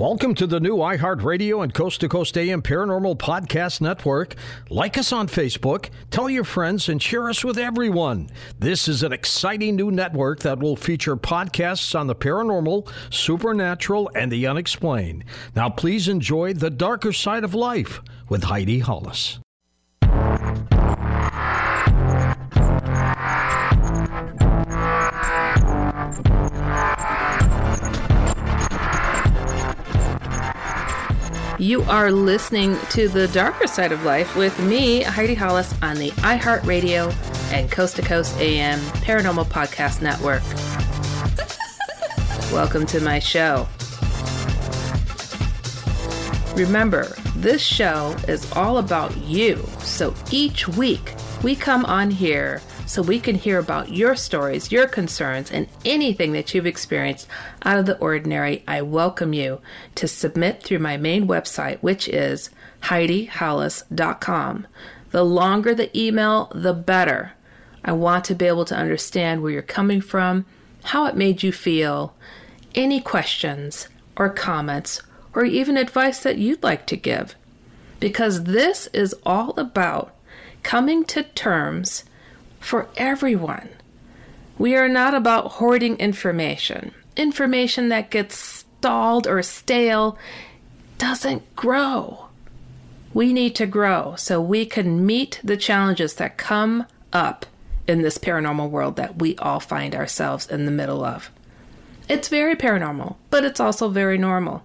Welcome to the new iHeartRadio and Coast to Coast AM Paranormal Podcast Network. Like us on Facebook, tell your friends, and share us with everyone. This is an exciting new network that will feature podcasts on the paranormal, supernatural, and the unexplained. Now, please enjoy The Darker Side of Life with Heidi Hollis. You are listening to The Darker Side of Life with me, Heidi Hollis, on the iHeartRadio and Coast to Coast AM Paranormal Podcast Network. Welcome to my show. Remember, this show is all about you, so each week we come on here so we can hear about your stories, your concerns, and anything that you've experienced out of the ordinary. I welcome you to submit through my main website, which is HeidiHollis.com. The longer the email, the better. I want to be able to understand where you're coming from, how it made you feel, any questions or comments, or even advice that you'd like to give. Because this is all about coming to terms for everyone. We are not about hoarding information. Information that gets stalled or stale doesn't grow. We need to grow so we can meet the challenges that come up in this paranormal world that we all find ourselves in the middle of. It's very paranormal, but it's also very normal.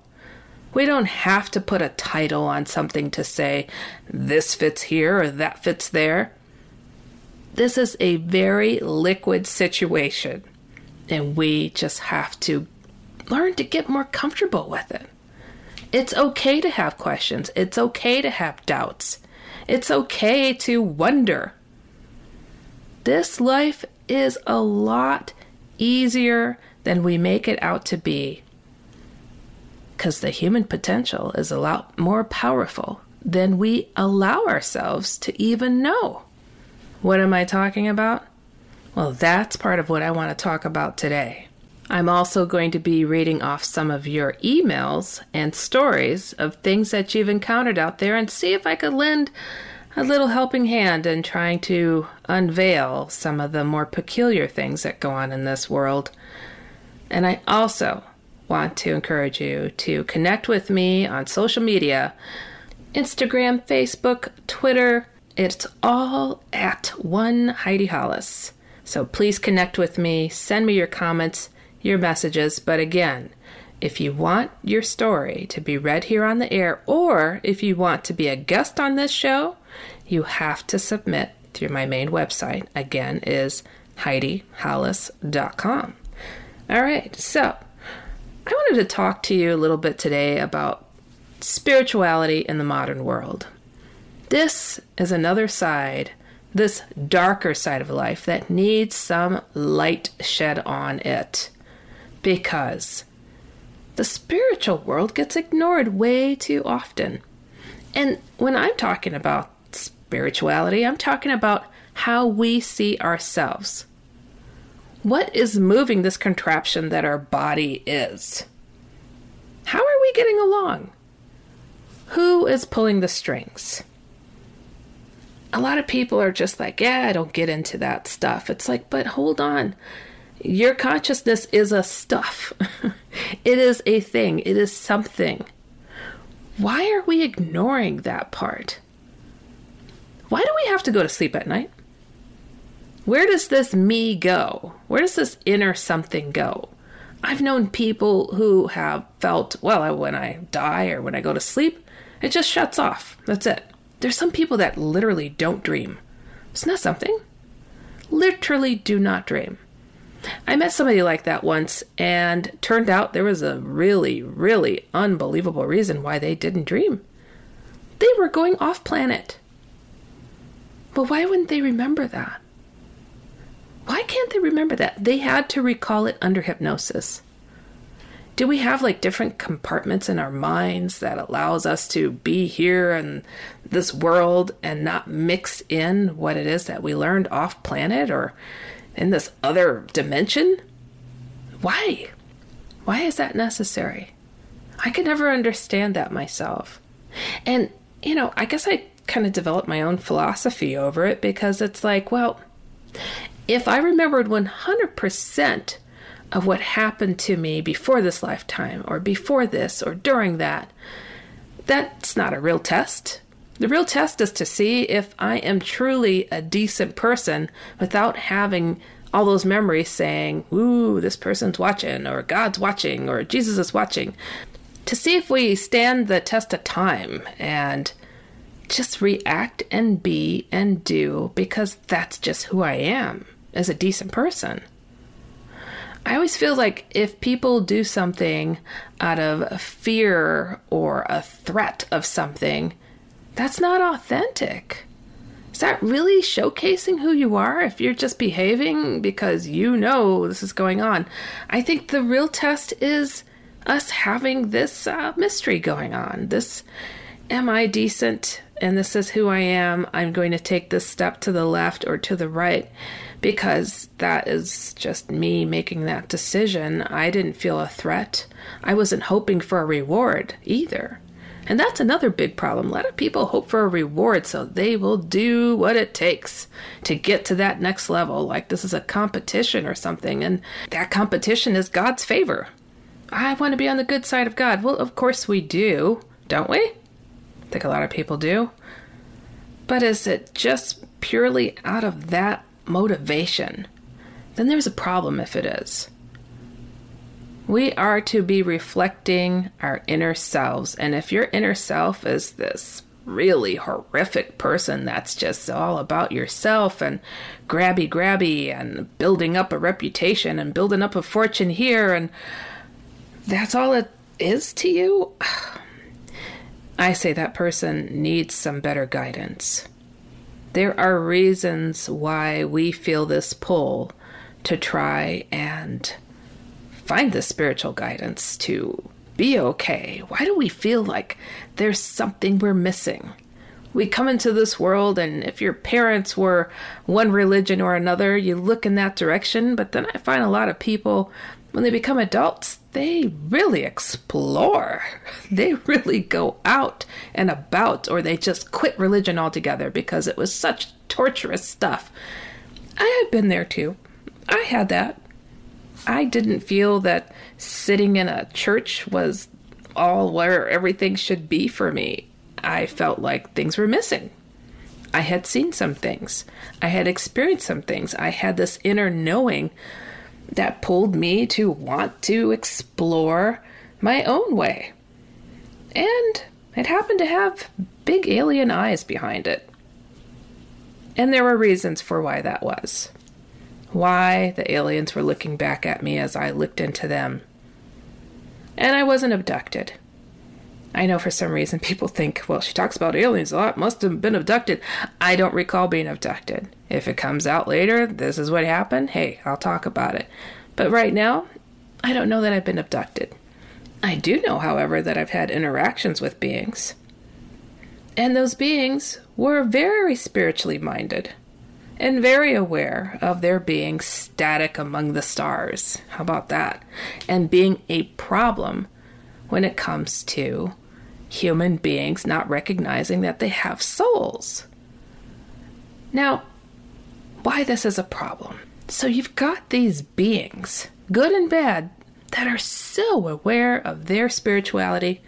We don't have to put a title on something to say this fits here or that fits there. This is a very liquid situation, and we just have to learn to get more comfortable with it. It's okay to have questions, it's okay to have doubts, it's okay to wonder. This life is a lot easier than we make it out to be because the human potential is a lot more powerful than we allow ourselves to even know. What am I talking about? Well, that's part of what I want to talk about today. I'm also going to be reading off some of your emails and stories of things that you've encountered out there and see if I could lend a little helping hand in trying to unveil some of the more peculiar things that go on in this world. And I also want to encourage you to connect with me on social media Instagram, Facebook, Twitter, it's all at one Heidi Hollis. So please connect with me, send me your comments, your messages. But again, if you want your story to be read here on the air, or if you want to be a guest on this show, you have to submit through my main website. Again, is HeidiHollis.com. All right, so I wanted to talk to you a little bit today about spirituality in the modern world. This is another side, this darker side of life that needs some light shed on it. Because the spiritual world gets ignored way too often. And when I'm talking about spirituality, I'm talking about how we see ourselves. What is moving this contraption that our body is? How are we getting along? Who is pulling the strings? A lot of people are just like, yeah, I don't get into that stuff. It's like, but hold on. Your consciousness is a stuff, it is a thing, it is something. Why are we ignoring that part? Why do we have to go to sleep at night? Where does this me go? Where does this inner something go? I've known people who have felt, well, when I die or when I go to sleep, it just shuts off. That's it. There's some people that literally don't dream. Isn't that something? Literally do not dream. I met somebody like that once, and turned out there was a really, really unbelievable reason why they didn't dream. They were going off planet. But why wouldn't they remember that? Why can't they remember that? They had to recall it under hypnosis do we have like different compartments in our minds that allows us to be here in this world and not mix in what it is that we learned off planet or in this other dimension? Why? Why is that necessary? I could never understand that myself. And, you know, I guess I kind of developed my own philosophy over it because it's like, well, if I remembered 100% of what happened to me before this lifetime, or before this, or during that, that's not a real test. The real test is to see if I am truly a decent person without having all those memories saying, Ooh, this person's watching, or God's watching, or Jesus is watching. To see if we stand the test of time and just react and be and do because that's just who I am as a decent person. I always feel like if people do something out of fear or a threat of something, that's not authentic. Is that really showcasing who you are if you're just behaving because you know this is going on? I think the real test is us having this uh, mystery going on. This, am I decent? And this is who I am. I'm going to take this step to the left or to the right because that is just me making that decision. I didn't feel a threat. I wasn't hoping for a reward either. And that's another big problem. A lot of people hope for a reward, so they will do what it takes to get to that next level, like this is a competition or something. And that competition is God's favor. I want to be on the good side of God. Well, of course we do, don't we? I think a lot of people do. But is it just purely out of that motivation? Then there's a problem if it is. We are to be reflecting our inner selves. And if your inner self is this really horrific person that's just all about yourself and grabby grabby and building up a reputation and building up a fortune here and that's all it is to you, I say that person needs some better guidance. There are reasons why we feel this pull to try and find the spiritual guidance to be okay? Why do we feel like there's something we're missing? We come into this world, and if your parents were one religion or another, you look in that direction. But then I find a lot of people, when they become adults, they really explore. They really go out and about, or they just quit religion altogether because it was such torturous stuff. I had been there too. I had that. I didn't feel that sitting in a church was all where everything should be for me. I felt like things were missing. I had seen some things. I had experienced some things. I had this inner knowing that pulled me to want to explore my own way. And it happened to have big alien eyes behind it. And there were reasons for why that was why the aliens were looking back at me as I looked into them. And I wasn't abducted. I know for some reason people think, well, she talks about aliens a lot, must have been abducted. I don't recall being abducted. If it comes out later, this is what happened, hey, I'll talk about it. But right now, I don't know that I've been abducted. I do know, however, that I've had interactions with beings. And those beings were very spiritually minded and very aware of their being static among the stars. How about that? And being a problem when it comes to human beings not recognizing that they have souls. Now, why this is a problem. So you've got these beings, good and bad, that are so aware of their spirituality.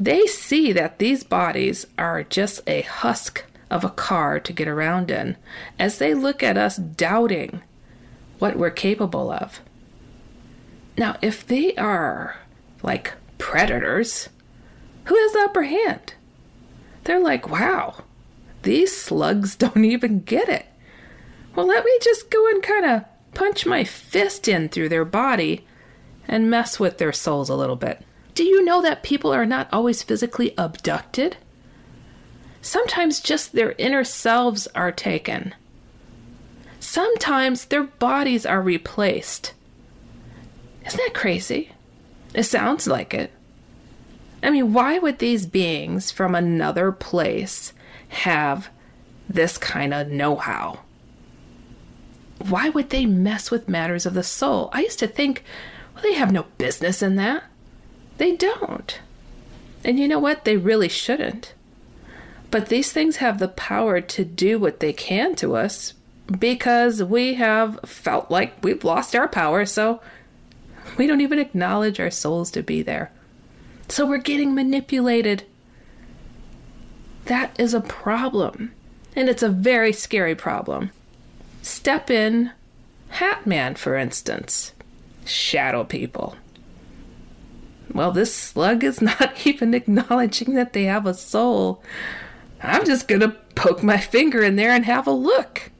They see that these bodies are just a husk of a car to get around in as they look at us doubting what we're capable of. Now, if they are like predators, who has the upper hand? They're like, wow, these slugs don't even get it. Well, let me just go and kind of punch my fist in through their body and mess with their souls a little bit. Do you know that people are not always physically abducted? Sometimes just their inner selves are taken. Sometimes their bodies are replaced. Isn't that crazy? It sounds like it. I mean, why would these beings from another place have this kind of know how? Why would they mess with matters of the soul? I used to think, well, they have no business in that. They don't. And you know what? They really shouldn't. But these things have the power to do what they can to us because we have felt like we've lost our power, so we don't even acknowledge our souls to be there. So we're getting manipulated. That is a problem. And it's a very scary problem. Step in, Hat Man, for instance. Shadow people. Well, this slug is not even acknowledging that they have a soul. I'm just going to poke my finger in there and have a look.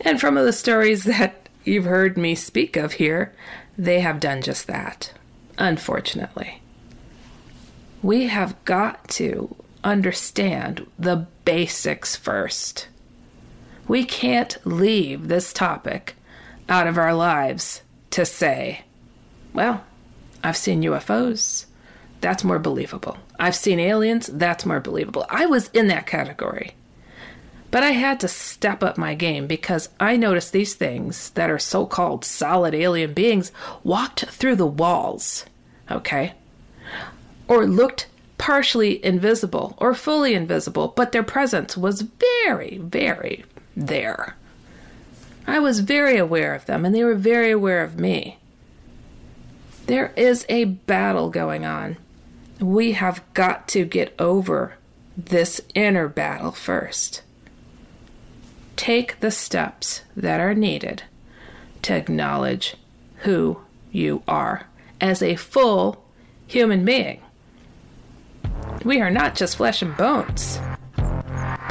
And from the stories that you've heard me speak of here, they have done just that, unfortunately. We have got to understand the basics first. We can't leave this topic out of our lives to say, well, I've seen UFOs. That's more believable. I've seen aliens. That's more believable. I was in that category. But I had to step up my game because I noticed these things that are so called solid alien beings walked through the walls, okay? Or looked partially invisible or fully invisible, but their presence was very, very there. I was very aware of them and they were very aware of me. There is a battle going on. We have got to get over this inner battle first. Take the steps that are needed to acknowledge who you are as a full human being. We are not just flesh and bones.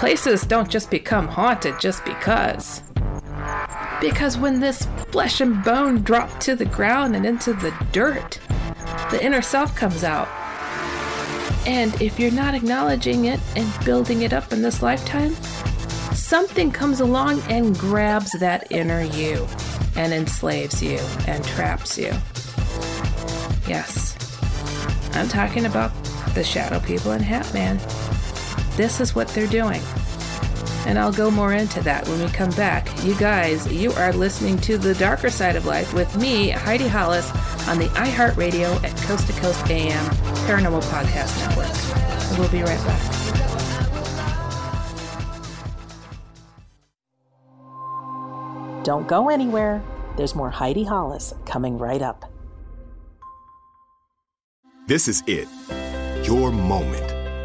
Places don't just become haunted just because. Because when this flesh and bone drop to the ground and into the dirt, the inner self comes out. And if you're not acknowledging it and building it up in this lifetime, something comes along and grabs that inner you and enslaves you and traps you. Yes, I'm talking about the shadow people in Hat Man. This is what they're doing. And I'll go more into that when we come back. You guys, you are listening to The Darker Side of Life with me, Heidi Hollis, on the iHeartRadio at Coast to Coast AM Paranormal Podcast Network. We'll be right back. Don't go anywhere. There's more Heidi Hollis coming right up. This is it. Your moment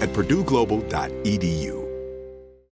at purdueglobal.edu.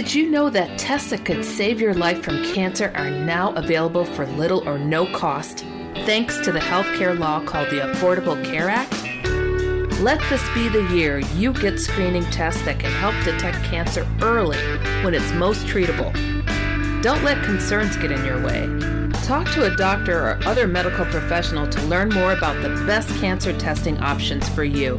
Did you know that tests that could save your life from cancer are now available for little or no cost thanks to the healthcare law called the Affordable Care Act? Let this be the year you get screening tests that can help detect cancer early when it's most treatable. Don't let concerns get in your way. Talk to a doctor or other medical professional to learn more about the best cancer testing options for you.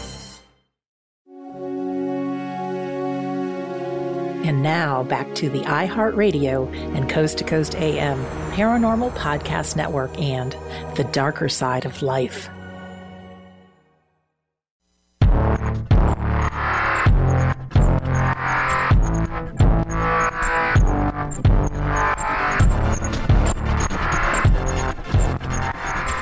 And now back to the iHeartRadio and Coast to Coast AM Paranormal Podcast Network and The Darker Side of Life.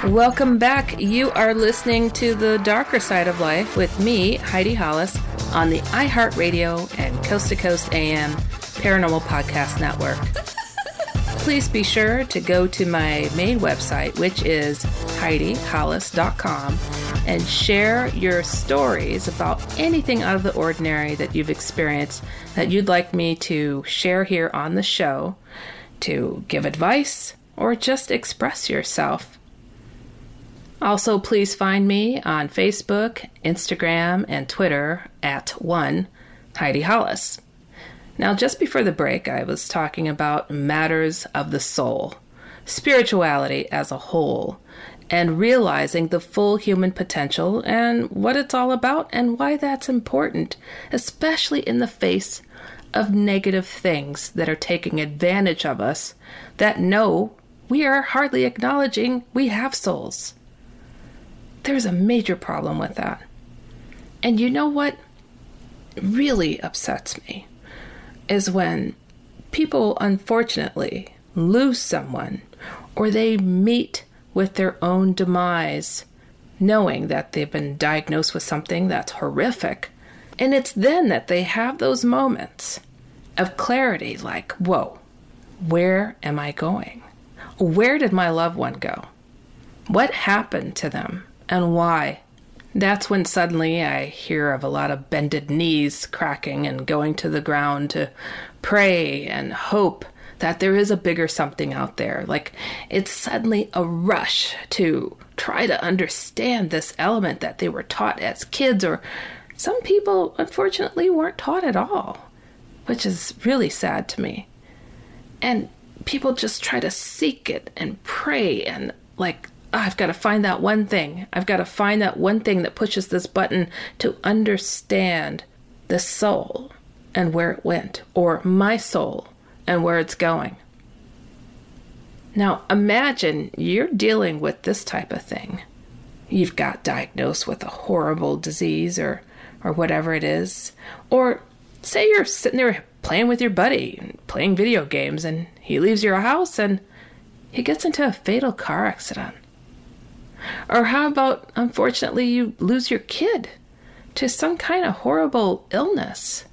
Welcome back. You are listening to The Darker Side of Life with me, Heidi Hollis, on the iHeartRadio and Coast to Coast AM Paranormal Podcast Network. Please be sure to go to my main website, which is HeidiHollis.com, and share your stories about anything out of the ordinary that you've experienced that you'd like me to share here on the show, to give advice, or just express yourself. Also, please find me on Facebook, Instagram, and Twitter at one Heidi Hollis. Now, just before the break, I was talking about matters of the soul, spirituality as a whole, and realizing the full human potential and what it's all about and why that's important, especially in the face of negative things that are taking advantage of us that know we are hardly acknowledging we have souls. There's a major problem with that. And you know what really upsets me is when people unfortunately lose someone or they meet with their own demise knowing that they've been diagnosed with something that's horrific. And it's then that they have those moments of clarity like, whoa, where am I going? Where did my loved one go? What happened to them? And why. That's when suddenly I hear of a lot of bended knees cracking and going to the ground to pray and hope that there is a bigger something out there. Like it's suddenly a rush to try to understand this element that they were taught as kids, or some people unfortunately weren't taught at all, which is really sad to me. And people just try to seek it and pray and like I've got to find that one thing. I've got to find that one thing that pushes this button to understand the soul and where it went, or my soul and where it's going. Now, imagine you're dealing with this type of thing. You've got diagnosed with a horrible disease or, or whatever it is. Or say you're sitting there playing with your buddy, playing video games, and he leaves your house and he gets into a fatal car accident. Or how about, unfortunately, you lose your kid to some kind of horrible illness?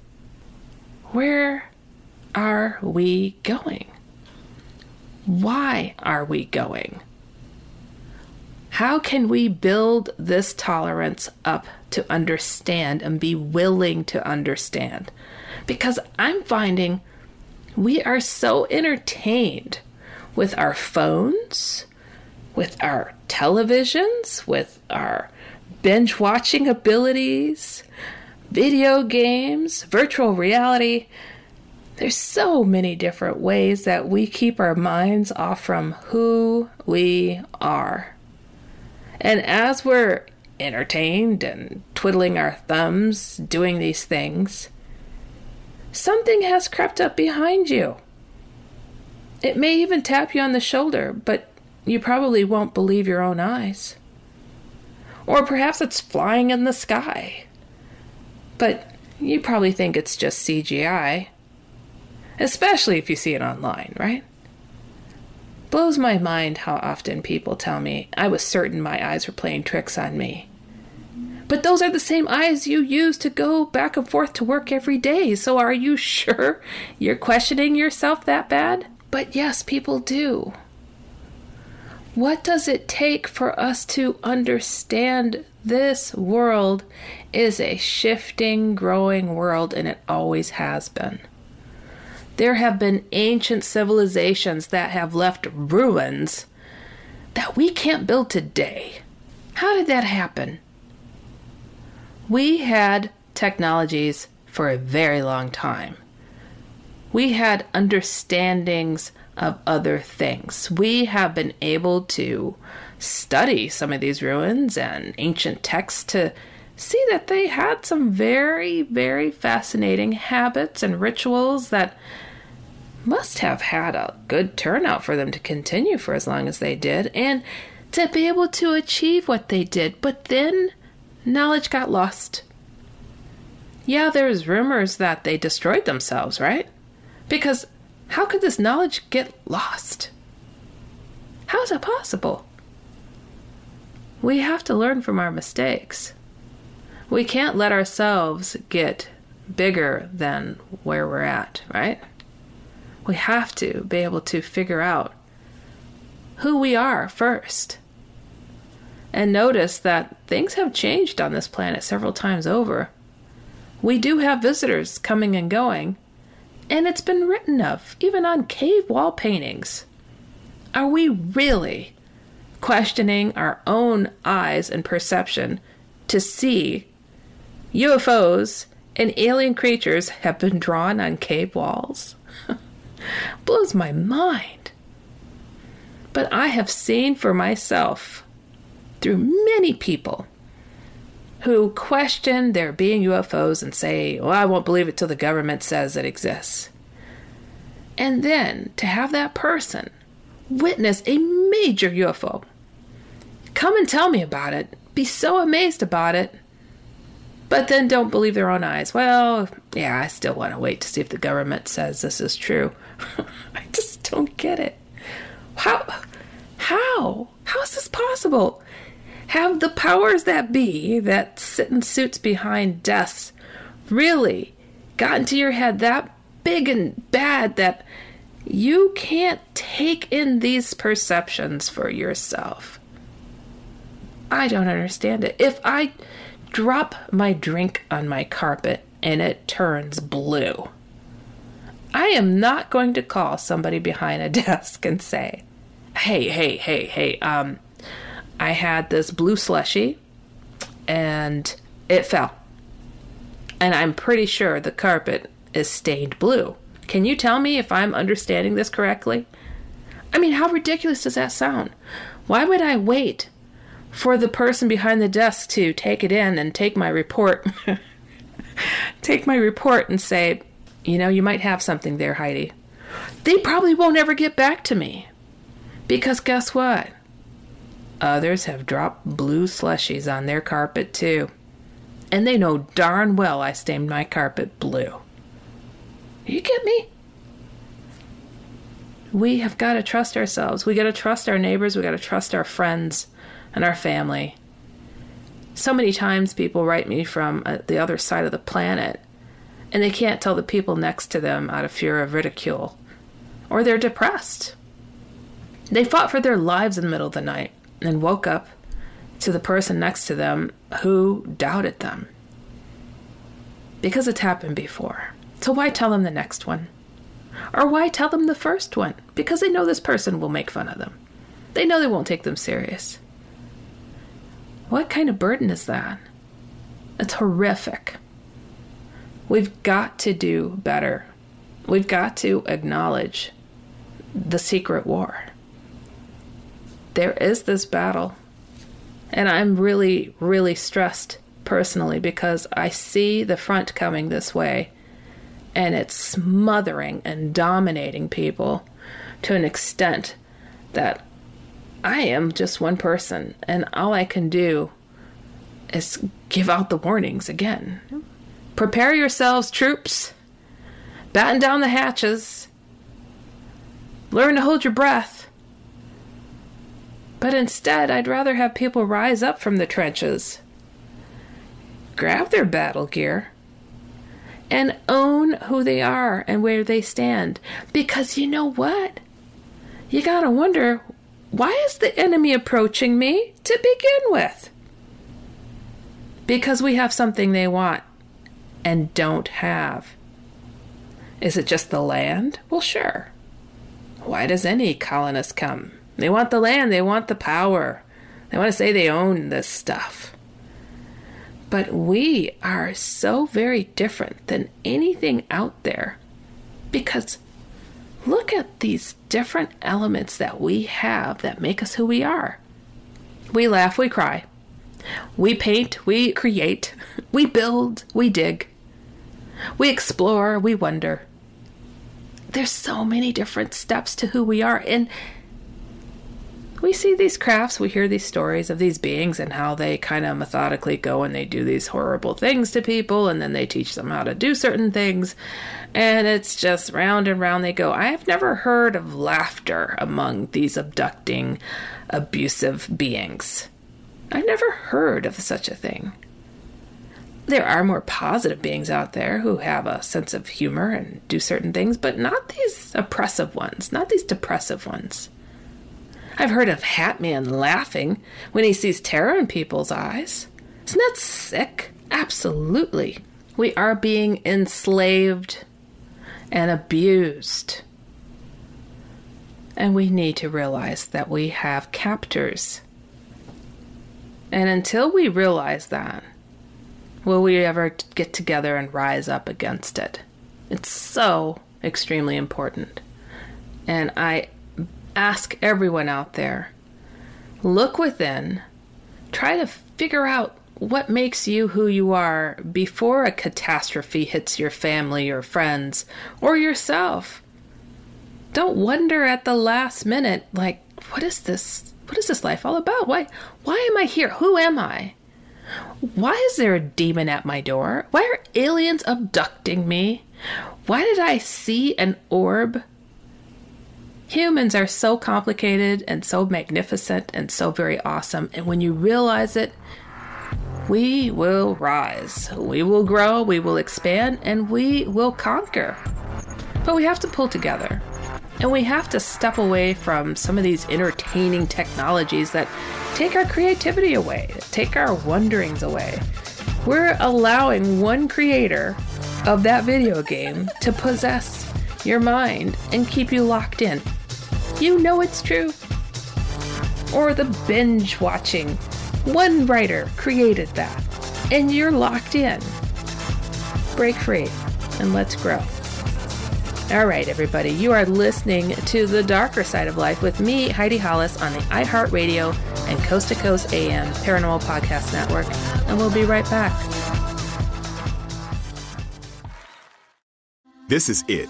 Where are we going? Why are we going? How can we build this tolerance up to understand and be willing to understand? Because I'm finding we are so entertained with our phones, with our televisions, with our binge watching abilities, video games, virtual reality. There's so many different ways that we keep our minds off from who we are. And as we're entertained and twiddling our thumbs doing these things, something has crept up behind you. It may even tap you on the shoulder, but you probably won't believe your own eyes. Or perhaps it's flying in the sky. But you probably think it's just CGI. Especially if you see it online, right? Blows my mind how often people tell me I was certain my eyes were playing tricks on me. But those are the same eyes you use to go back and forth to work every day, so are you sure you're questioning yourself that bad? But yes, people do. What does it take for us to understand this world is a shifting, growing world, and it always has been? There have been ancient civilizations that have left ruins that we can't build today. How did that happen? We had technologies for a very long time. We had understandings of other things. We have been able to study some of these ruins and ancient texts to see that they had some very, very fascinating habits and rituals that must have had a good turnout for them to continue for as long as they did and to be able to achieve what they did. But then knowledge got lost. Yeah, there's rumors that they destroyed themselves, right? Because how could this knowledge get lost? How is that possible? We have to learn from our mistakes. We can't let ourselves get bigger than where we're at, right? we have to be able to figure out who we are first. And notice that things have changed on this planet several times over. We do have visitors coming and going, and it's been written of, even on cave wall paintings. Are we really questioning our own eyes and perception to see UFOs and alien creatures have been drawn on cave walls? blows my mind. But I have seen for myself through many people who question there being UFOs and say, well, I won't believe it till the government says it exists. And then to have that person witness a major UFO, come and tell me about it, be so amazed about it, but then don't believe their own eyes. Well, yeah, I still want to wait to see if the government says this is true. I just don't get it. How? How? How is this possible? Have the powers that be that sit in suits behind desks really got into your head that big and bad that you can't take in these perceptions for yourself? I don't understand it. If I drop my drink on my carpet and it turns blue, I am not going to call somebody behind a desk and say, "Hey, hey, hey, hey, um I had this blue slushy and it fell. And I'm pretty sure the carpet is stained blue. Can you tell me if I'm understanding this correctly? I mean, how ridiculous does that sound? Why would I wait for the person behind the desk to take it in and take my report? take my report and say, you know, you might have something there, Heidi. They probably won't ever get back to me. Because guess what? Others have dropped blue slushies on their carpet too. And they know darn well I stained my carpet blue. You get me? We have got to trust ourselves. We got to trust our neighbors. We got to trust our friends and our family. So many times people write me from uh, the other side of the planet and they can't tell the people next to them out of fear of ridicule. Or they're depressed. They fought for their lives in the middle of the night and woke up to the person next to them who doubted them. Because it's happened before. So why tell them the next one? Or why tell them the first one? Because they know this person will make fun of them. They know they won't take them serious. What kind of burden is that? It's horrific. We've got to do better. We've got to acknowledge the secret war. There is this battle. And I'm really, really stressed personally because I see the front coming this way and it's smothering and dominating people to an extent that I am just one person and all I can do is give out the warnings again. Prepare yourselves, troops. Batten down the hatches. Learn to hold your breath. But instead, I'd rather have people rise up from the trenches, grab their battle gear, and own who they are and where they stand. Because you know what? You gotta wonder why is the enemy approaching me to begin with? Because we have something they want and don't have. Is it just the land? Well, sure. Why does any colonist come? They want the land, they want the power. They want to say they own this stuff. But we are so very different than anything out there because look at these different elements that we have that make us who we are. We laugh, we cry, we paint, we create, we build, we dig, we explore, we wonder. There's so many different steps to who we are, and we see these crafts, we hear these stories of these beings and how they kind of methodically go and they do these horrible things to people and then they teach them how to do certain things. And it's just round and round they go. I have never heard of laughter among these abducting, abusive beings. I've never heard of such a thing. There are more positive beings out there who have a sense of humor and do certain things, but not these oppressive ones, not these depressive ones. I've heard of Hatman laughing when he sees terror in people's eyes. Isn't that sick? Absolutely. We are being enslaved and abused. And we need to realize that we have captors. And until we realize that, will we ever get together and rise up against it? It's so extremely important. And I ask everyone out there look within, try to figure out what makes you who you are before a catastrophe hits your family or friends or yourself. Don't wonder at the last minute like what is this what is this life all about? Why why am I here? Who am I? Why is there a demon at my door? Why are aliens abducting me? Why did I see an orb Humans are so complicated and so magnificent and so very awesome. And when you realize it, we will rise. We will grow, we will expand, and we will conquer. But we have to pull together. And we have to step away from some of these entertaining technologies that take our creativity away, take our wonderings away. We're allowing one creator of that video game to possess your mind and keep you locked in. You know it's true. Or the binge watching. One writer created that, and you're locked in. Break free and let's grow. All right, everybody, you are listening to The Darker Side of Life with me, Heidi Hollis, on the iHeartRadio and Coast to Coast AM Paranormal Podcast Network, and we'll be right back. This is it.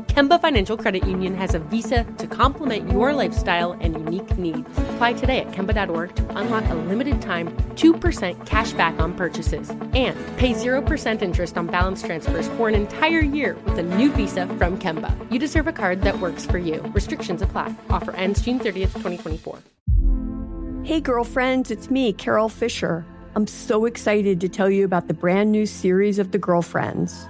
Kemba Financial Credit Union has a visa to complement your lifestyle and unique needs. Apply today at Kemba.org to unlock a limited time 2% cash back on purchases and pay 0% interest on balance transfers for an entire year with a new visa from Kemba. You deserve a card that works for you. Restrictions apply. Offer ends June 30th, 2024. Hey, girlfriends, it's me, Carol Fisher. I'm so excited to tell you about the brand new series of The Girlfriends.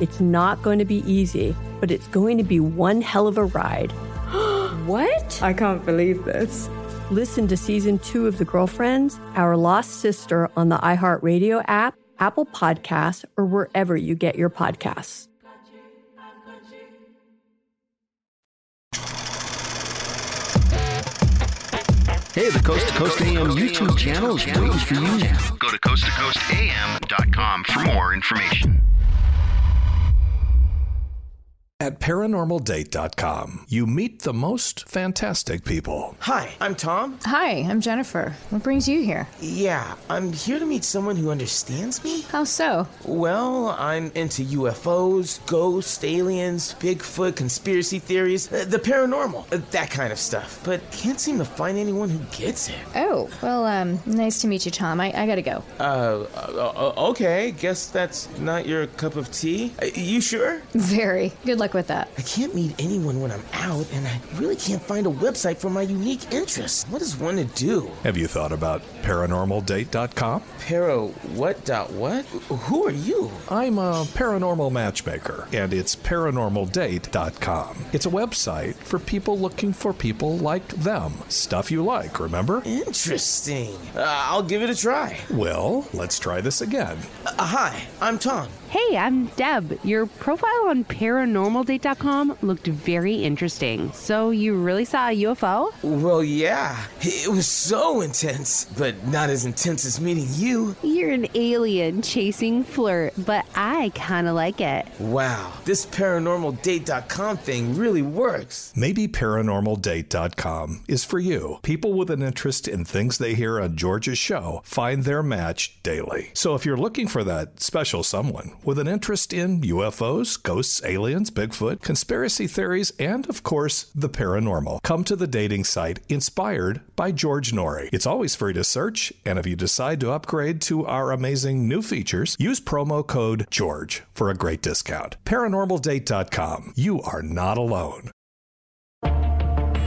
It's not going to be easy, but it's going to be one hell of a ride. what? I can't believe this. Listen to season two of The Girlfriends, Our Lost Sister on the iHeartRadio app, Apple Podcasts, or wherever you get your podcasts. Hey, the Coast to Coast AM YouTube channel is waiting for you now. Go to coasttocoastam.com for more information. At paranormaldate.com, you meet the most fantastic people. Hi, I'm Tom. Hi, I'm Jennifer. What brings you here? Yeah, I'm here to meet someone who understands me. How so? Well, I'm into UFOs, ghosts, aliens, Bigfoot, conspiracy theories, uh, the paranormal, uh, that kind of stuff. But can't seem to find anyone who gets it. Oh, well, um, nice to meet you, Tom. I, I gotta go. Uh, uh, okay. Guess that's not your cup of tea. Uh, you sure? Very. Good luck with that. I can't meet anyone when I'm out, and I really can't find a website for my unique interests. What does one to do? Have you thought about paranormaldate.com? Para what dot what? Who are you? I'm a paranormal matchmaker, and it's paranormaldate.com. It's a website for people looking for people like them. Stuff you like, remember? Interesting. Uh, I'll give it a try. Well, let's try this again. Uh, hi, I'm Tom. Hey, I'm Deb. Your profile on paranormaldate.com looked very interesting. So, you really saw a UFO? Well, yeah. It was so intense, but not as intense as meeting you. You're an alien chasing flirt, but I kind of like it. Wow, this paranormaldate.com thing really works. Maybe paranormaldate.com is for you. People with an interest in things they hear on George's show find their match daily. So, if you're looking for that special someone, with an interest in UFOs, ghosts, aliens, Bigfoot, conspiracy theories, and of course, the paranormal. Come to the dating site inspired by George Noory. It's always free to search, and if you decide to upgrade to our amazing new features, use promo code GEORGE for a great discount. ParanormalDate.com. You are not alone.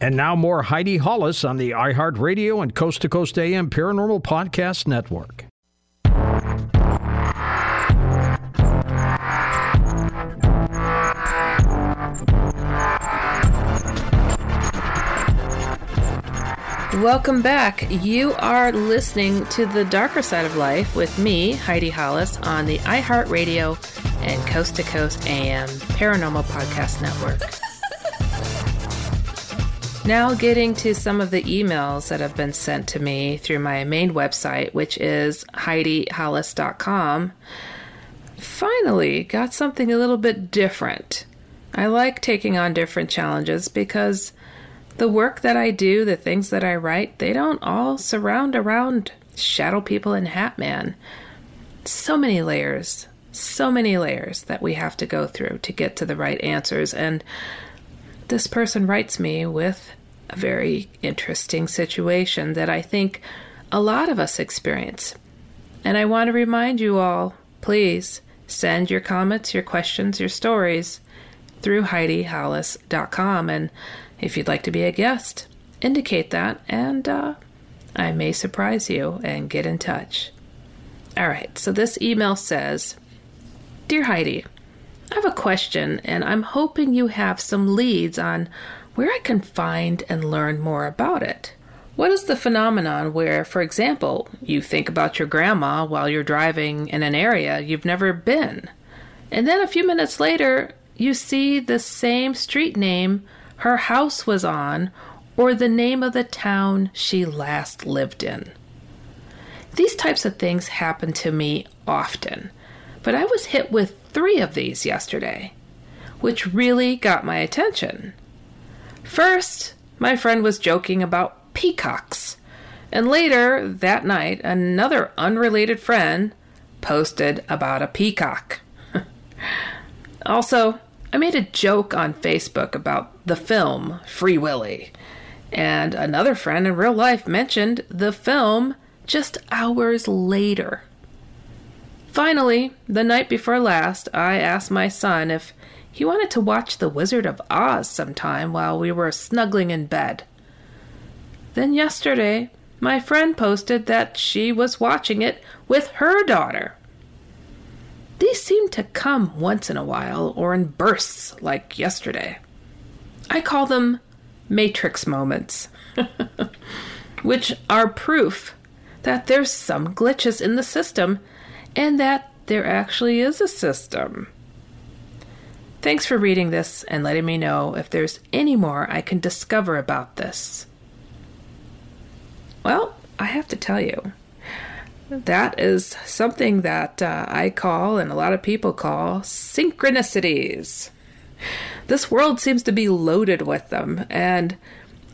And now more Heidi Hollis on the iHeartRadio and Coast to Coast AM Paranormal Podcast Network. Welcome back. You are listening to The Darker Side of Life with me, Heidi Hollis, on the iHeartRadio and Coast to Coast AM Paranormal Podcast Network. now, getting to some of the emails that have been sent to me through my main website, which is HeidiHollis.com. Finally, got something a little bit different. I like taking on different challenges because the work that I do, the things that I write, they don't all surround around Shadow People and Hat Man. So many layers, so many layers that we have to go through to get to the right answers. And this person writes me with a very interesting situation that I think a lot of us experience. And I want to remind you all please send your comments, your questions, your stories through HeidiHollis.com. And if you'd like to be a guest, indicate that, and uh, I may surprise you and get in touch. All right, so this email says Dear Heidi, I have a question, and I'm hoping you have some leads on where I can find and learn more about it. What is the phenomenon where, for example, you think about your grandma while you're driving in an area you've never been, and then a few minutes later, you see the same street name her house was on or the name of the town she last lived in. These types of things happen to me often, but I was hit with three of these yesterday, which really got my attention. First, my friend was joking about peacocks, and later that night, another unrelated friend posted about a peacock. also, I made a joke on Facebook about the film Free Willy, and another friend in real life mentioned the film just hours later. Finally, the night before last, I asked my son if he wanted to watch The Wizard of Oz sometime while we were snuggling in bed. Then yesterday, my friend posted that she was watching it with her daughter. These seem to come once in a while or in bursts like yesterday. I call them matrix moments, which are proof that there's some glitches in the system and that there actually is a system. Thanks for reading this and letting me know if there's any more I can discover about this. Well, I have to tell you, that is something that uh, I call, and a lot of people call, synchronicities. This world seems to be loaded with them, and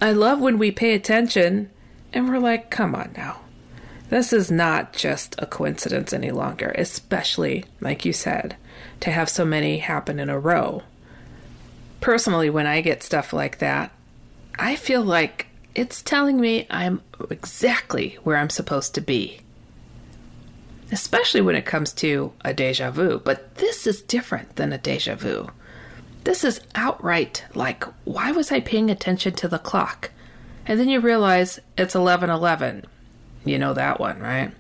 I love when we pay attention and we're like, come on now. This is not just a coincidence any longer, especially, like you said, to have so many happen in a row. Personally, when I get stuff like that, I feel like it's telling me I'm exactly where I'm supposed to be especially when it comes to a deja vu. But this is different than a deja vu. This is outright like, why was I paying attention to the clock? And then you realize it's 11:11. You know that one, right?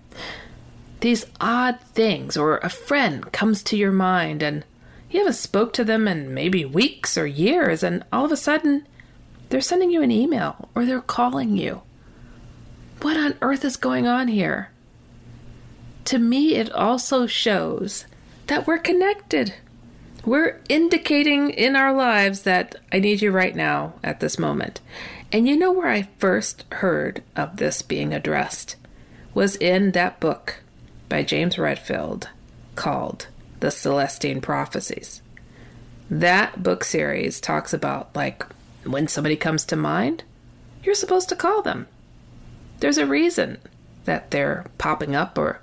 These odd things or a friend comes to your mind and you haven't spoke to them in maybe weeks or years and all of a sudden they're sending you an email or they're calling you. What on earth is going on here? to me, it also shows that we're connected. We're indicating in our lives that I need you right now at this moment. And you know where I first heard of this being addressed was in that book by James Redfield called The Celestine Prophecies. That book series talks about like when somebody comes to mind, you're supposed to call them. There's a reason that they're popping up or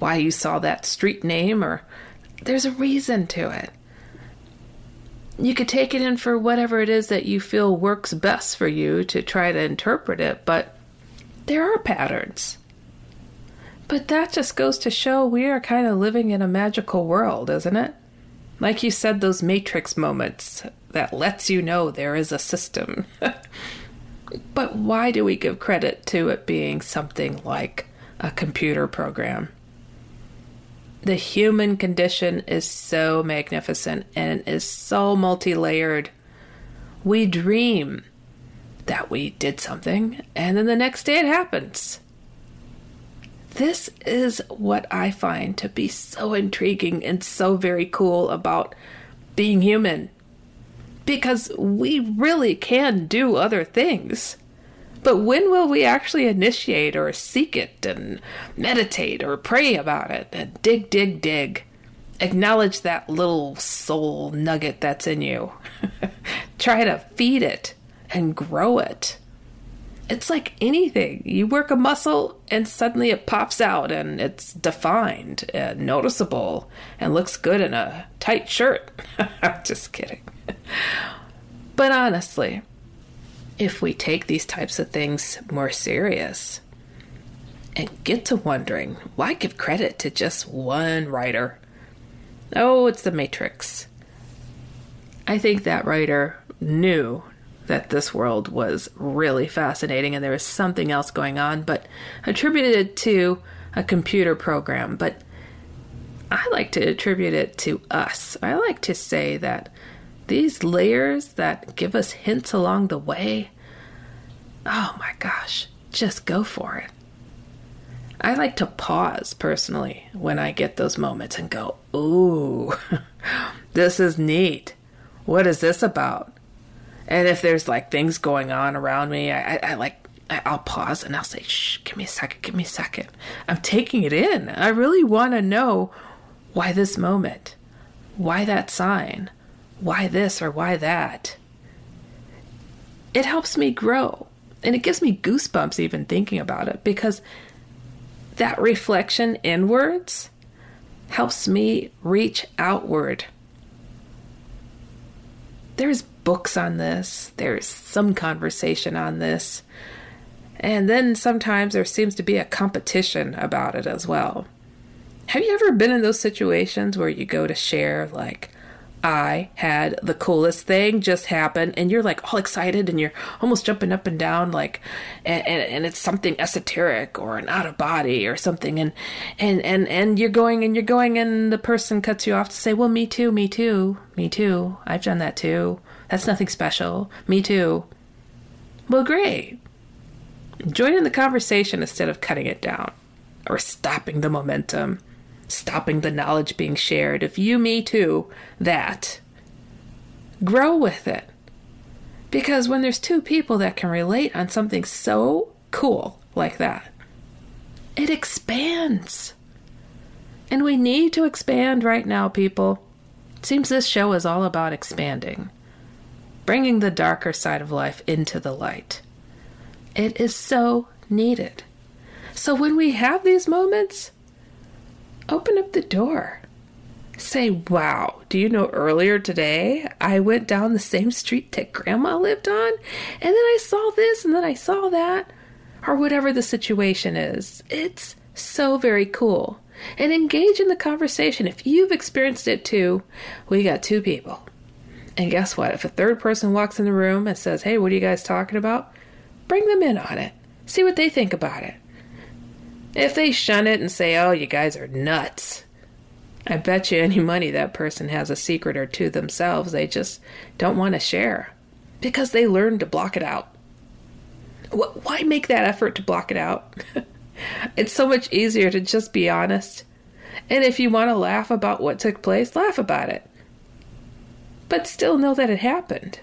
why you saw that street name, or there's a reason to it. You could take it in for whatever it is that you feel works best for you to try to interpret it, but there are patterns. But that just goes to show we are kind of living in a magical world, isn't it? Like you said, those matrix moments that lets you know there is a system. but why do we give credit to it being something like a computer program? The human condition is so magnificent and is so multi layered. We dream, that we did something, and then the next day it happens. This is what I find to be so intriguing and so very cool about being human. Because we really can do other things. But when will we actually initiate or seek it and meditate or pray about it and dig, dig, dig? Acknowledge that little soul nugget that's in you. Try to feed it and grow it. It's like anything. You work a muscle and suddenly it pops out and it's defined and noticeable and looks good in a tight shirt. I'm just kidding. But honestly, if we take these types of things more serious and get to wondering why give credit to just one writer? Oh, it's the Matrix. I think that writer knew that this world was really fascinating and there was something else going on, but attributed it to a computer program. But I like to attribute it to us. I like to say that these layers that give us hints along the way, oh my gosh, just go for it. I like to pause personally when I get those moments and go, ooh, this is neat. What is this about? And if there's like things going on around me, I, I, I like I'll pause and I'll say, shh, give me a second, give me a second. I'm taking it in. I really want to know why this moment, why that sign, why this or why that. It helps me grow and it gives me goosebumps even thinking about it because that reflection inwards helps me reach outward. There's books on this, there's some conversation on this, and then sometimes there seems to be a competition about it as well. Have you ever been in those situations where you go to share, like, I had the coolest thing just happen, and you're like all excited and you're almost jumping up and down, like, and, and, and, it's something esoteric or an out of body or something, and, and, and, and you're going and you're going, and the person cuts you off to say, Well, me too, me too, me too, I've done that too. That's nothing special. Me too. Well, great. Join in the conversation instead of cutting it down or stopping the momentum, stopping the knowledge being shared. If you, me too, that, grow with it. Because when there's two people that can relate on something so cool like that, it expands. And we need to expand right now, people. It seems this show is all about expanding bringing the darker side of life into the light. It is so needed. So when we have these moments, open up the door. Say, wow, do you know earlier today I went down the same street that grandma lived on? And then I saw this and then I saw that. Or whatever the situation is. It's so very cool. And engage in the conversation. If you've experienced it too, we got two people and guess what? If a third person walks in the room and says, Hey, what are you guys talking about? Bring them in on it. See what they think about it. If they shun it and say, Oh, you guys are nuts, I bet you any money that person has a secret or two themselves they just don't want to share because they learned to block it out. Why make that effort to block it out? it's so much easier to just be honest. And if you want to laugh about what took place, laugh about it but still know that it happened.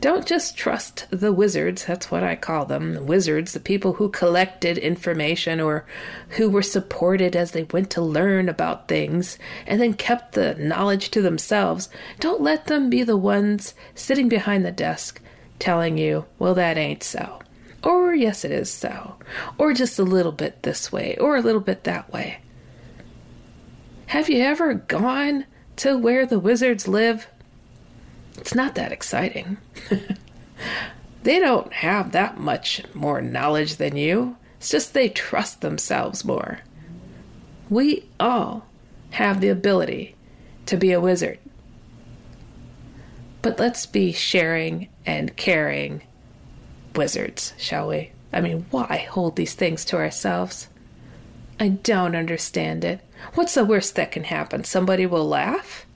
Don't just trust the wizards, that's what I call them the wizards, the people who collected information or who were supported as they went to learn about things and then kept the knowledge to themselves. Don't let them be the ones sitting behind the desk telling you, well, that ain't so. Or, yes, it is so. Or just a little bit this way, or a little bit that way. Have you ever gone to where the wizards live, it's not that exciting. they don't have that much more knowledge than you. It's just they trust themselves more. We all have the ability to be a wizard. But let's be sharing and caring wizards, shall we? I mean, why hold these things to ourselves? I don't understand it. What's the worst that can happen? Somebody will laugh?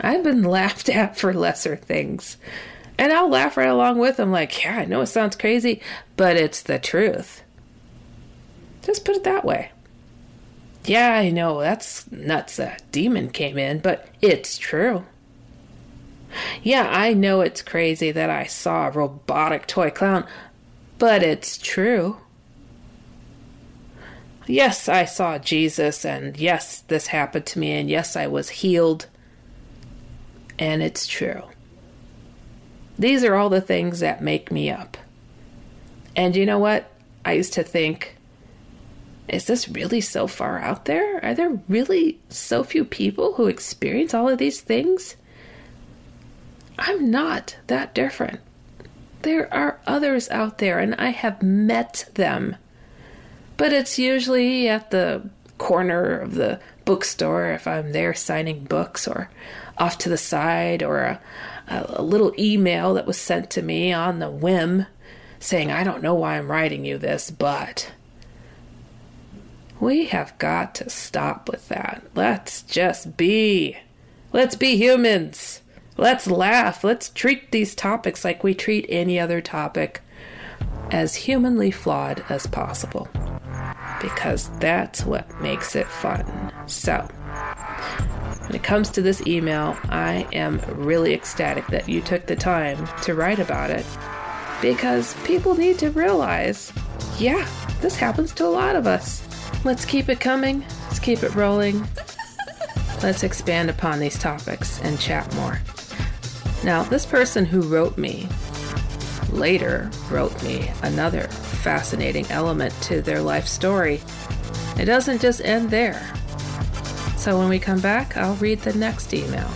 I've been laughed at for lesser things. And I'll laugh right along with them, like, yeah, I know it sounds crazy, but it's the truth. Just put it that way. Yeah, I know, that's nuts. A demon came in, but it's true. Yeah, I know it's crazy that I saw a robotic toy clown, but it's true. Yes, I saw Jesus, and yes, this happened to me, and yes, I was healed, and it's true. These are all the things that make me up. And you know what? I used to think, is this really so far out there? Are there really so few people who experience all of these things? I'm not that different. There are others out there, and I have met them. But it's usually at the corner of the bookstore if I'm there signing books, or off to the side, or a, a, little email that was sent to me on the whim saying, I don't know why I'm writing you this, but. We have got to stop with that. Let's just be. Let's be humans. Let's laugh. Let's treat these topics like we treat any other topic as humanly flawed as possible. Because that's what makes it fun. So, when it comes to this email, I am really ecstatic that you took the time to write about it because people need to realize yeah, this happens to a lot of us. Let's keep it coming, let's keep it rolling. Let's expand upon these topics and chat more. Now, this person who wrote me later wrote me another fascinating element to their life story. It doesn't just end there. So when we come back, I'll read the next email.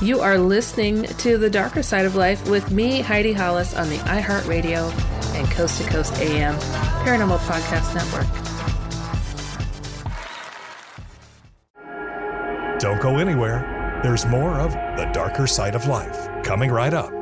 You are listening to The Darker Side of Life with me, Heidi Hollis, on the iHeartRadio and Coast to Coast AM Paranormal Podcast Network. Don't go anywhere. There's more of The Darker Side of Life coming right up.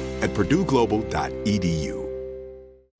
at purdueglobal.edu.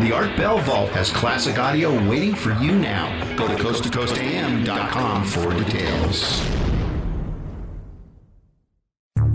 The Art Bell Vault has classic audio waiting for you now. Go to coasttocoastam.com for details.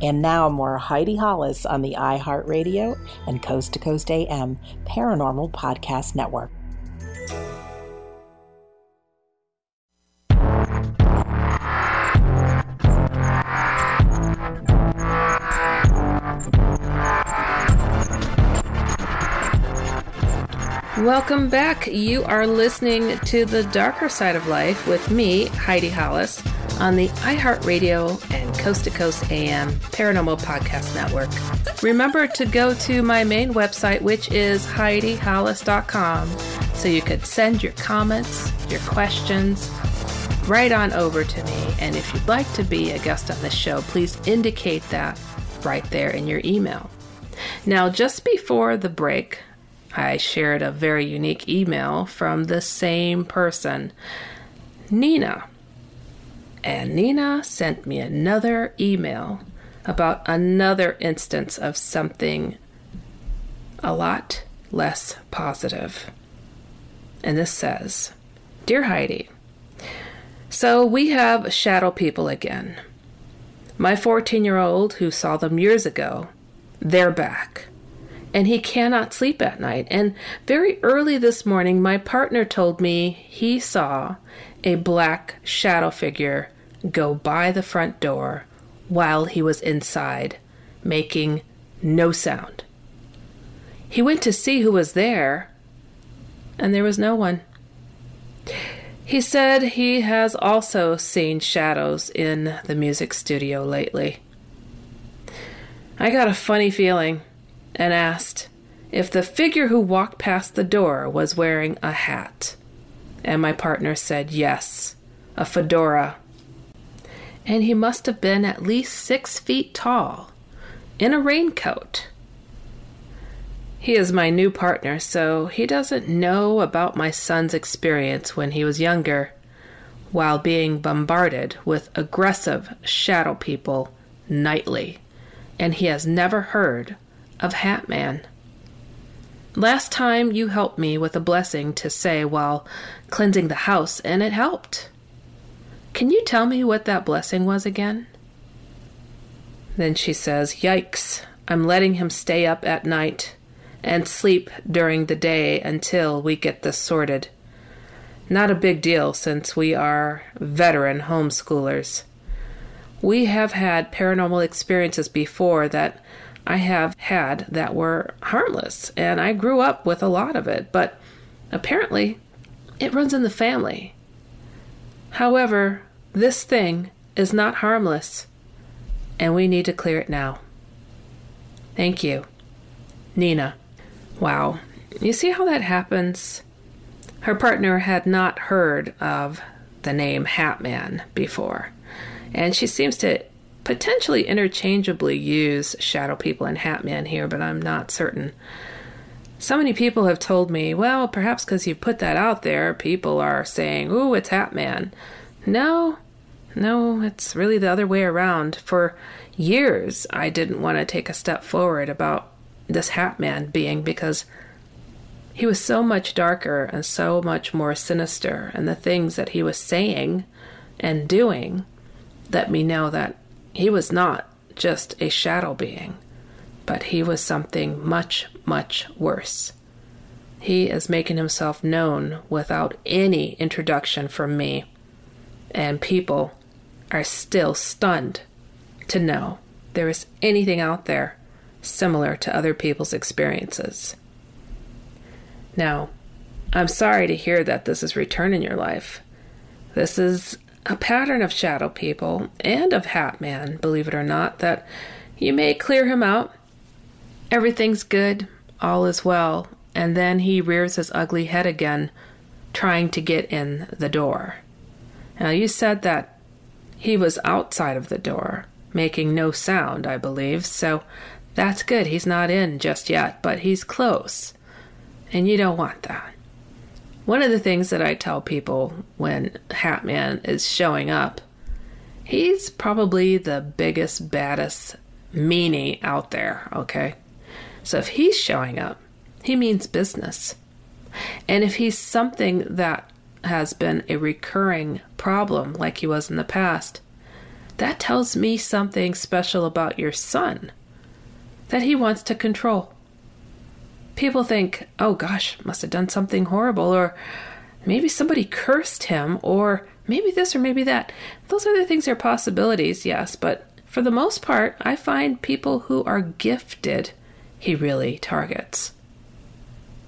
And now more Heidi Hollis on the iHeartRadio and Coast to Coast AM Paranormal Podcast Network. Welcome back. You are listening to The Darker Side of Life with me, Heidi Hollis, on the iHeartRadio and Coast to Coast AM Paranormal Podcast Network. Remember to go to my main website, which is HeidiHollis.com, so you could send your comments, your questions, right on over to me. And if you'd like to be a guest on the show, please indicate that right there in your email. Now, just before the break, I shared a very unique email from the same person, Nina. And Nina sent me another email about another instance of something a lot less positive. And this says Dear Heidi, so we have shadow people again. My 14 year old who saw them years ago, they're back and he cannot sleep at night. And very early this morning, my partner told me he saw a black shadow figure go by the front door while he was inside, making no sound. He went to see who was there, and there was no one. He said he has also seen shadows in the music studio lately. I got a funny feeling and asked if the figure who walked past the door was wearing a hat. And my partner said yes, a fedora. And he must have been at least six feet tall, in a raincoat. He is my new partner, so he doesn't know about my son's experience when he was younger, while being bombarded with aggressive shadow people nightly, and he has never heard of Hat Man. Last time you helped me with a blessing to say while cleansing the house, and it helped. Can you tell me what that blessing was again? Then she says, Yikes, I'm letting him stay up at night and sleep during the day until we get this sorted. Not a big deal since we are veteran homeschoolers. We have had paranormal experiences before that I have had that were harmless, and I grew up with a lot of it, but apparently it runs in the family. However, this thing is not harmless, and we need to clear it now. Thank you. Nina. Wow. You see how that happens? Her partner had not heard of the name Hatman before, and she seems to potentially interchangeably use Shadow People and hat Hatman here, but I'm not certain. So many people have told me, well, perhaps because you've put that out there, people are saying, ooh, it's Hatman. No, no, it's really the other way around. For years, I didn't want to take a step forward about this Hatman being because he was so much darker and so much more sinister, and the things that he was saying and doing let me know that he was not just a shadow being, but he was something much, much worse. He is making himself known without any introduction from me, and people are still stunned to know there is anything out there similar to other people's experiences. Now, I'm sorry to hear that this is return in your life. This is a pattern of shadow people and of Hat Man, believe it or not, that you may clear him out. Everything's good, all is well, and then he rears his ugly head again, trying to get in the door. Now, you said that he was outside of the door, making no sound, I believe, so that's good. He's not in just yet, but he's close. And you don't want that. One of the things that I tell people when Hatman is showing up, he's probably the biggest, baddest meanie out there, okay? So if he's showing up, he means business. And if he's something that has been a recurring problem like he was in the past, that tells me something special about your son that he wants to control. People think, oh gosh, must have done something horrible, or maybe somebody cursed him, or maybe this or maybe that. Those other things are possibilities, yes, but for the most part, I find people who are gifted he really targets.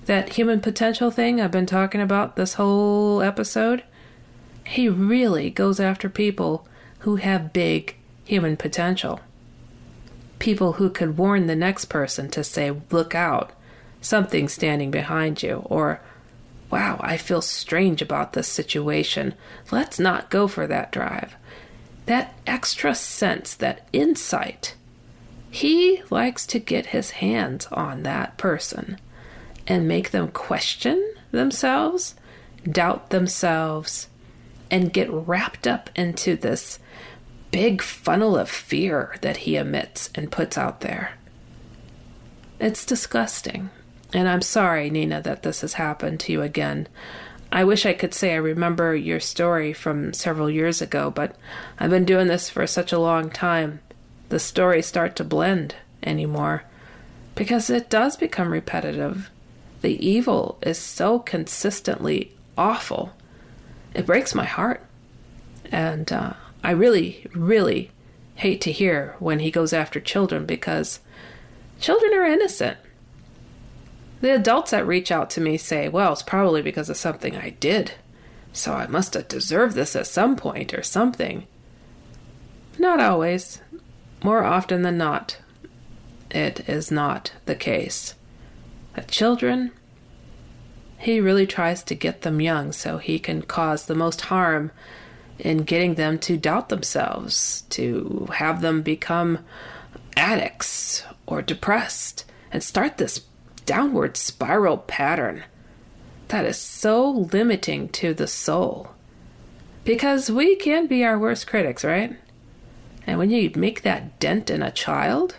That human potential thing I've been talking about this whole episode, he really goes after people who have big human potential. People who could warn the next person to say, look out, something's standing behind you, or, wow, I feel strange about this situation. Let's not go for that drive. That extra sense, that insight. He likes to get his hands on that person and make them question themselves, doubt themselves, and get wrapped up into this big funnel of fear that he emits and puts out there. It's disgusting. And I'm sorry, Nina, that this has happened to you again. I wish I could say I remember your story from several years ago, but I've been doing this for such a long time. The stories start to blend anymore because it does become repetitive. The evil is so consistently awful. It breaks my heart. And uh, I really, really hate to hear when he goes after children because children are innocent. The adults that reach out to me say, well, it's probably because of something I did, so I must have deserved this at some point or something. Not always. More often than not, it is not the case. The children, he really tries to get them young so he can cause the most harm in getting them to doubt themselves, to have them become addicts or depressed, and start this downward spiral pattern that is so limiting to the soul. Because we can be our worst critics, right? And when you make that dent in a child,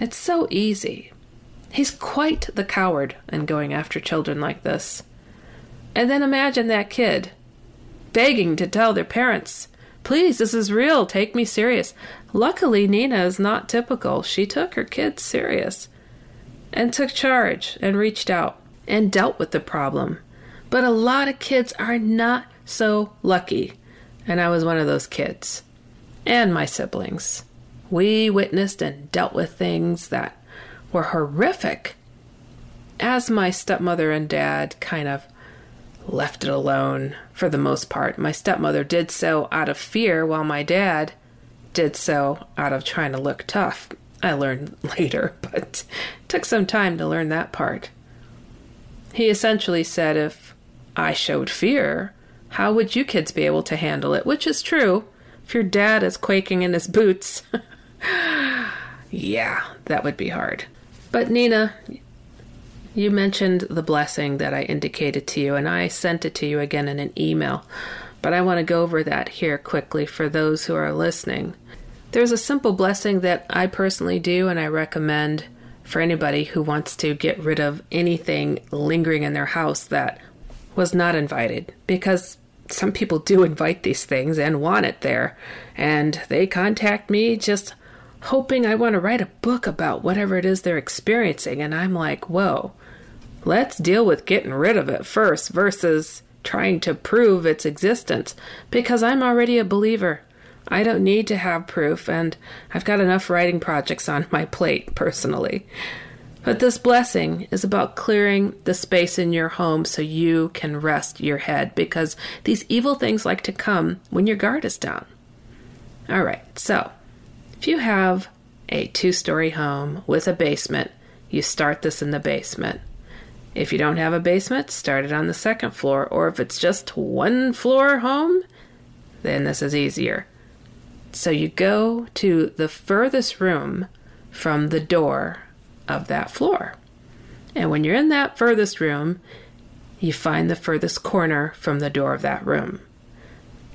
it's so easy. He's quite the coward in going after children like this. And then imagine that kid begging to tell their parents, Please, this is real, take me serious. Luckily, Nina is not typical. She took her kids serious and took charge and reached out and dealt with the problem. But a lot of kids are not so lucky. And I was one of those kids. And my siblings. We witnessed and dealt with things that were horrific. As my stepmother and dad kind of left it alone for the most part. My stepmother did so out of fear, while my dad did so out of trying to look tough. I learned later, but took some time to learn that part. He essentially said if I showed fear, how would you kids be able to handle it? Which is true. If your dad is quaking in his boots, yeah, that would be hard. But Nina, you mentioned the blessing that I indicated to you, and I sent it to you again in an email, but I want to go over that here quickly for those who are listening. There's a simple blessing that I personally do, and I recommend for anybody who wants to get rid of anything lingering in their house that was not invited, because some people do invite these things and want it there, and they contact me just hoping I want to write a book about whatever it is they're experiencing, and I'm like, whoa Let's deal with getting rid of it first versus trying to prove its existence because I'm already a believer. I don't need to have proof, and I've got enough writing projects on my plate personally. But this blessing is about clearing the space in your home so you can rest your head because these evil things like to come when your guard is down. All right, so if you have a two story home with a basement, you start this in the basement. If you don't have a basement, start it on the second floor, or if it's just one floor home, then this is easier. So you go to the furthest room from the door of that floor. And when you're in that furthest room, you find the furthest corner from the door of that room.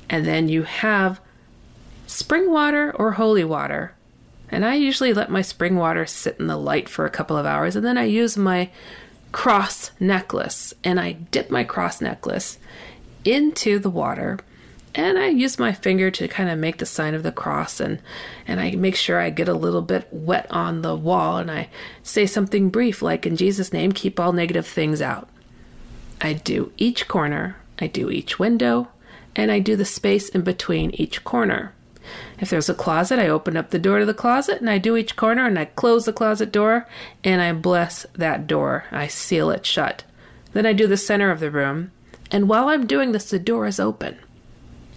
And then you have spring water or holy water. And I usually let my spring water sit in the light for a couple of hours, and then I use my cross necklace and I dip my cross necklace into the water and I use my finger to kind of make the sign of the cross and and I make sure I get a little bit wet on the wall and I say something brief like in Jesus name keep all negative things out. I do each corner, I do each window, and I do the space in between each corner. If there's a closet, I open up the door to the closet and I do each corner and I close the closet door and I bless that door. I seal it shut. Then I do the center of the room, and while I'm doing this, the door is open.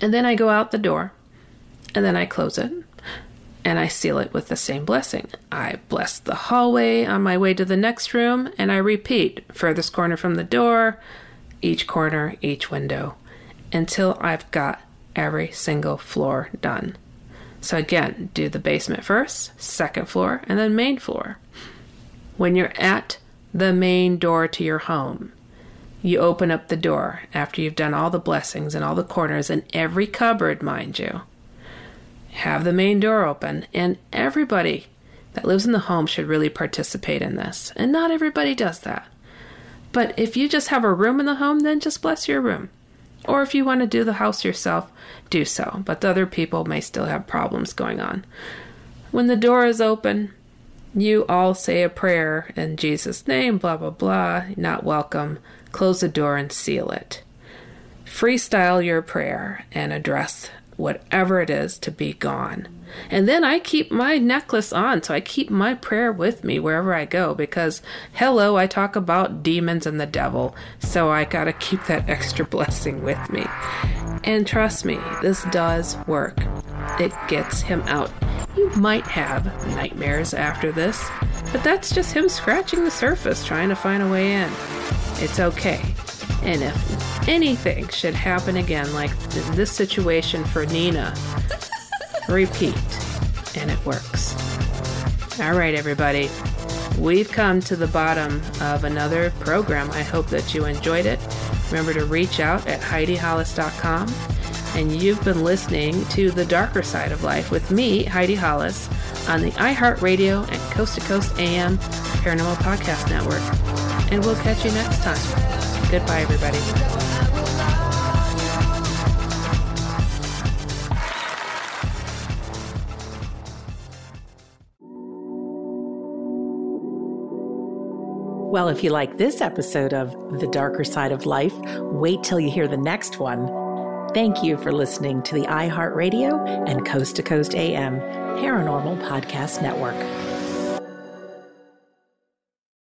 And then I go out the door, and then I close it, and I seal it with the same blessing. I bless the hallway on my way to the next room, and I repeat furthest corner from the door, each corner, each window, until I've got every single floor done. So again, do the basement first, second floor, and then main floor. When you're at the main door to your home, you open up the door after you've done all the blessings and all the corners and every cupboard, mind you. Have the main door open, and everybody that lives in the home should really participate in this. And not everybody does that. But if you just have a room in the home, then just bless your room. Or if you want to do the house yourself, do so. But the other people may still have problems going on. When the door is open, you all say a prayer in Jesus' name, blah, blah, blah, not welcome. Close the door and seal it. Freestyle your prayer and address whatever it is to be gone. And then I keep my necklace on, so I keep my prayer with me wherever I go because, hello, I talk about demons and the devil, so I gotta keep that extra blessing with me. And trust me, this does work. It gets him out. You might have nightmares after this, but that's just him scratching the surface trying to find a way in. It's okay. And if anything should happen again, like this situation for Nina, repeat, and it works. All right, everybody. We've come to the bottom of another program. I hope that you enjoyed it. Remember to reach out at HeidiHollis.com. And you've been listening to The Darker Side of Life with me, Heidi Hollis, on the iHeartRadio and Coast to Coast AM Paranormal Podcast Network. And we'll catch you next time. Goodbye, everybody. Well, if you like this episode of The Darker Side of Life, wait till you hear the next one. Thank you for listening to the iHeartRadio and Coast to Coast AM Paranormal Podcast Network.